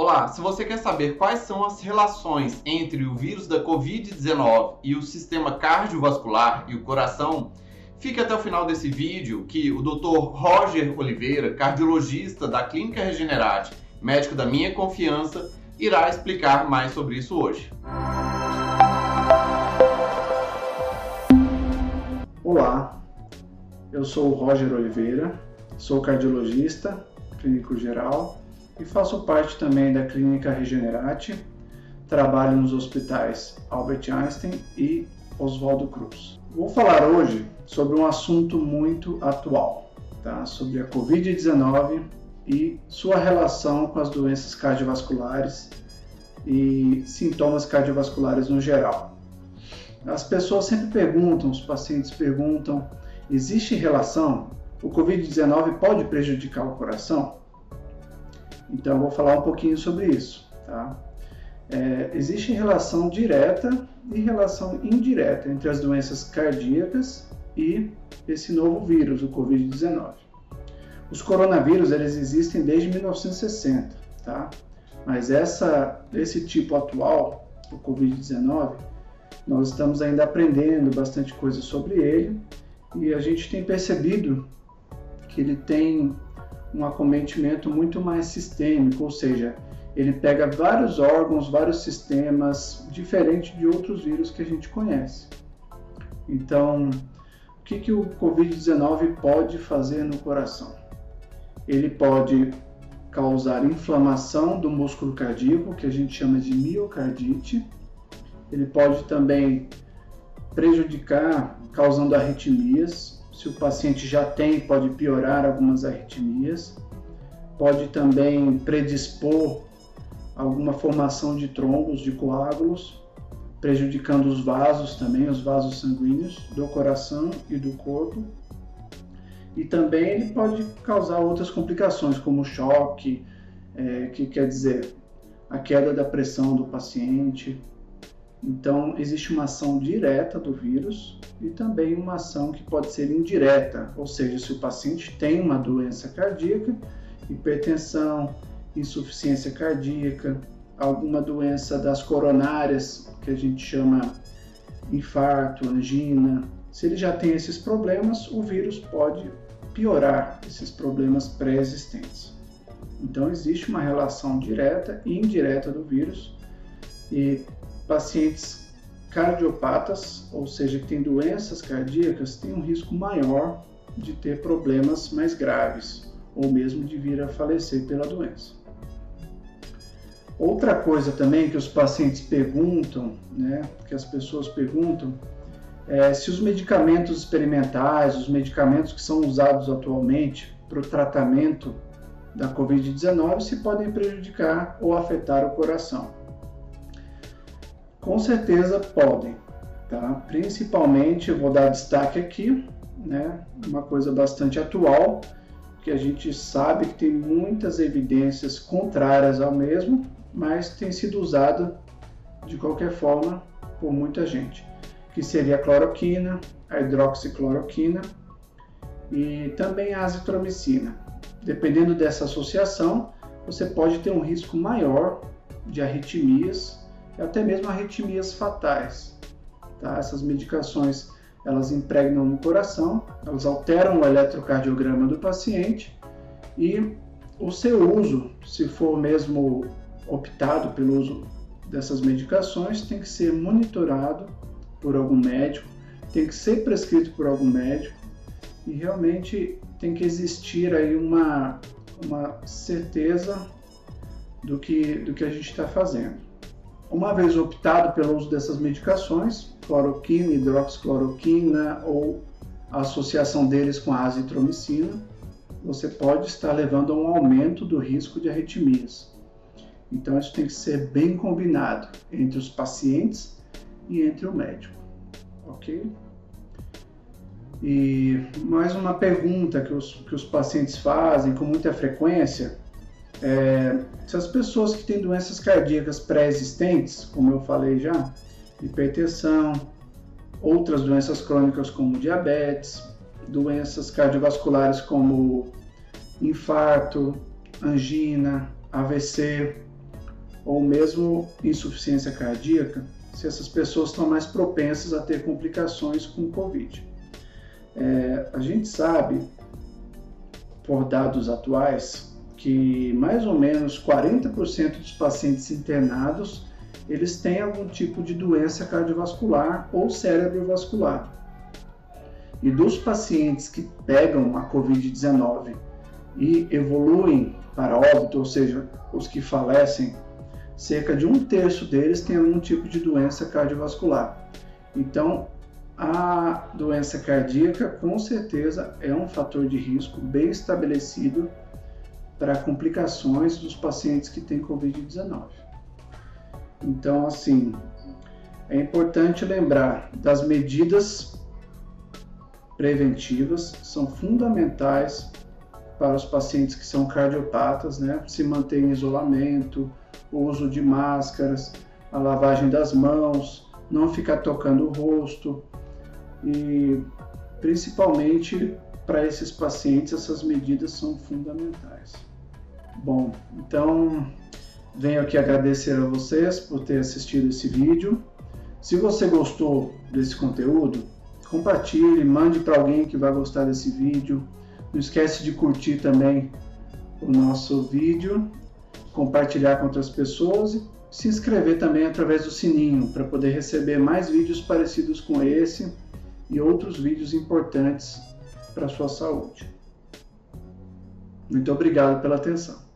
Olá, se você quer saber quais são as relações entre o vírus da Covid-19 e o sistema cardiovascular e o coração, fique até o final desse vídeo que o Dr. Roger Oliveira, cardiologista da Clínica Regenerate, médico da minha confiança, irá explicar mais sobre isso hoje. Olá, eu sou o Roger Oliveira, sou cardiologista, clínico geral e faço parte também da Clínica Regenerate. Trabalho nos hospitais Albert Einstein e Oswaldo Cruz. Vou falar hoje sobre um assunto muito atual, tá? sobre a Covid-19 e sua relação com as doenças cardiovasculares e sintomas cardiovasculares no geral. As pessoas sempre perguntam, os pacientes perguntam, existe relação? O Covid-19 pode prejudicar o coração? Então vou falar um pouquinho sobre isso. Tá? É, existe relação direta e relação indireta entre as doenças cardíacas e esse novo vírus, o Covid-19. Os coronavírus eles existem desde 1960, tá? Mas essa, esse tipo atual, o Covid-19, nós estamos ainda aprendendo bastante coisa sobre ele e a gente tem percebido que ele tem um acometimento muito mais sistêmico, ou seja, ele pega vários órgãos, vários sistemas, diferente de outros vírus que a gente conhece. Então, o que, que o Covid-19 pode fazer no coração? Ele pode causar inflamação do músculo cardíaco, que a gente chama de miocardite. Ele pode também prejudicar, causando arritmias, se o paciente já tem, pode piorar algumas arritmias, pode também predispor alguma formação de trombos, de coágulos, prejudicando os vasos também, os vasos sanguíneos do coração e do corpo. E também ele pode causar outras complicações, como choque, é, que quer dizer a queda da pressão do paciente, então, existe uma ação direta do vírus e também uma ação que pode ser indireta, ou seja, se o paciente tem uma doença cardíaca, hipertensão, insuficiência cardíaca, alguma doença das coronárias, que a gente chama infarto, angina, se ele já tem esses problemas, o vírus pode piorar esses problemas pré-existentes. Então, existe uma relação direta e indireta do vírus e pacientes cardiopatas, ou seja, que têm doenças cardíacas, têm um risco maior de ter problemas mais graves ou mesmo de vir a falecer pela doença. Outra coisa também que os pacientes perguntam, né, que as pessoas perguntam, é se os medicamentos experimentais, os medicamentos que são usados atualmente para o tratamento da Covid-19, se podem prejudicar ou afetar o coração. Com certeza podem, tá? Principalmente, eu vou dar destaque aqui, né? Uma coisa bastante atual, que a gente sabe que tem muitas evidências contrárias ao mesmo, mas tem sido usado de qualquer forma por muita gente, que seria a cloroquina, a hidroxicloroquina e também a azitromicina. Dependendo dessa associação, você pode ter um risco maior de arritmias e até mesmo arritmias fatais. Tá? Essas medicações elas impregnam no coração, elas alteram o eletrocardiograma do paciente e o seu uso, se for mesmo optado pelo uso dessas medicações, tem que ser monitorado por algum médico, tem que ser prescrito por algum médico e realmente tem que existir aí uma, uma certeza do que, do que a gente está fazendo. Uma vez optado pelo uso dessas medicações, cloroquina, hidroxicloroquina ou a associação deles com a azitromicina, você pode estar levando a um aumento do risco de arritmias. Então isso tem que ser bem combinado entre os pacientes e entre o médico, ok? E mais uma pergunta que os, que os pacientes fazem com muita frequência é, se as pessoas que têm doenças cardíacas pré-existentes, como eu falei já, hipertensão, outras doenças crônicas como diabetes, doenças cardiovasculares como infarto, angina, AVC, ou mesmo insuficiência cardíaca, se essas pessoas estão mais propensas a ter complicações com Covid. É, a gente sabe, por dados atuais, que mais ou menos 40% dos pacientes internados eles têm algum tipo de doença cardiovascular ou cerebrovascular. E dos pacientes que pegam a Covid-19 e evoluem para óbito, ou seja, os que falecem, cerca de um terço deles tem algum tipo de doença cardiovascular. Então, a doença cardíaca com certeza é um fator de risco bem estabelecido para complicações dos pacientes que têm Covid-19. Então, assim, é importante lembrar das medidas preventivas, são fundamentais para os pacientes que são cardiopatas, né? Se manter em isolamento, o uso de máscaras, a lavagem das mãos, não ficar tocando o rosto e principalmente para esses pacientes essas medidas são fundamentais. Bom, então venho aqui agradecer a vocês por ter assistido esse vídeo. Se você gostou desse conteúdo, compartilhe, mande para alguém que vai gostar desse vídeo. Não esquece de curtir também o nosso vídeo compartilhar com outras pessoas e se inscrever também através do sininho para poder receber mais vídeos parecidos com esse e outros vídeos importantes para a sua saúde. Muito obrigado pela atenção.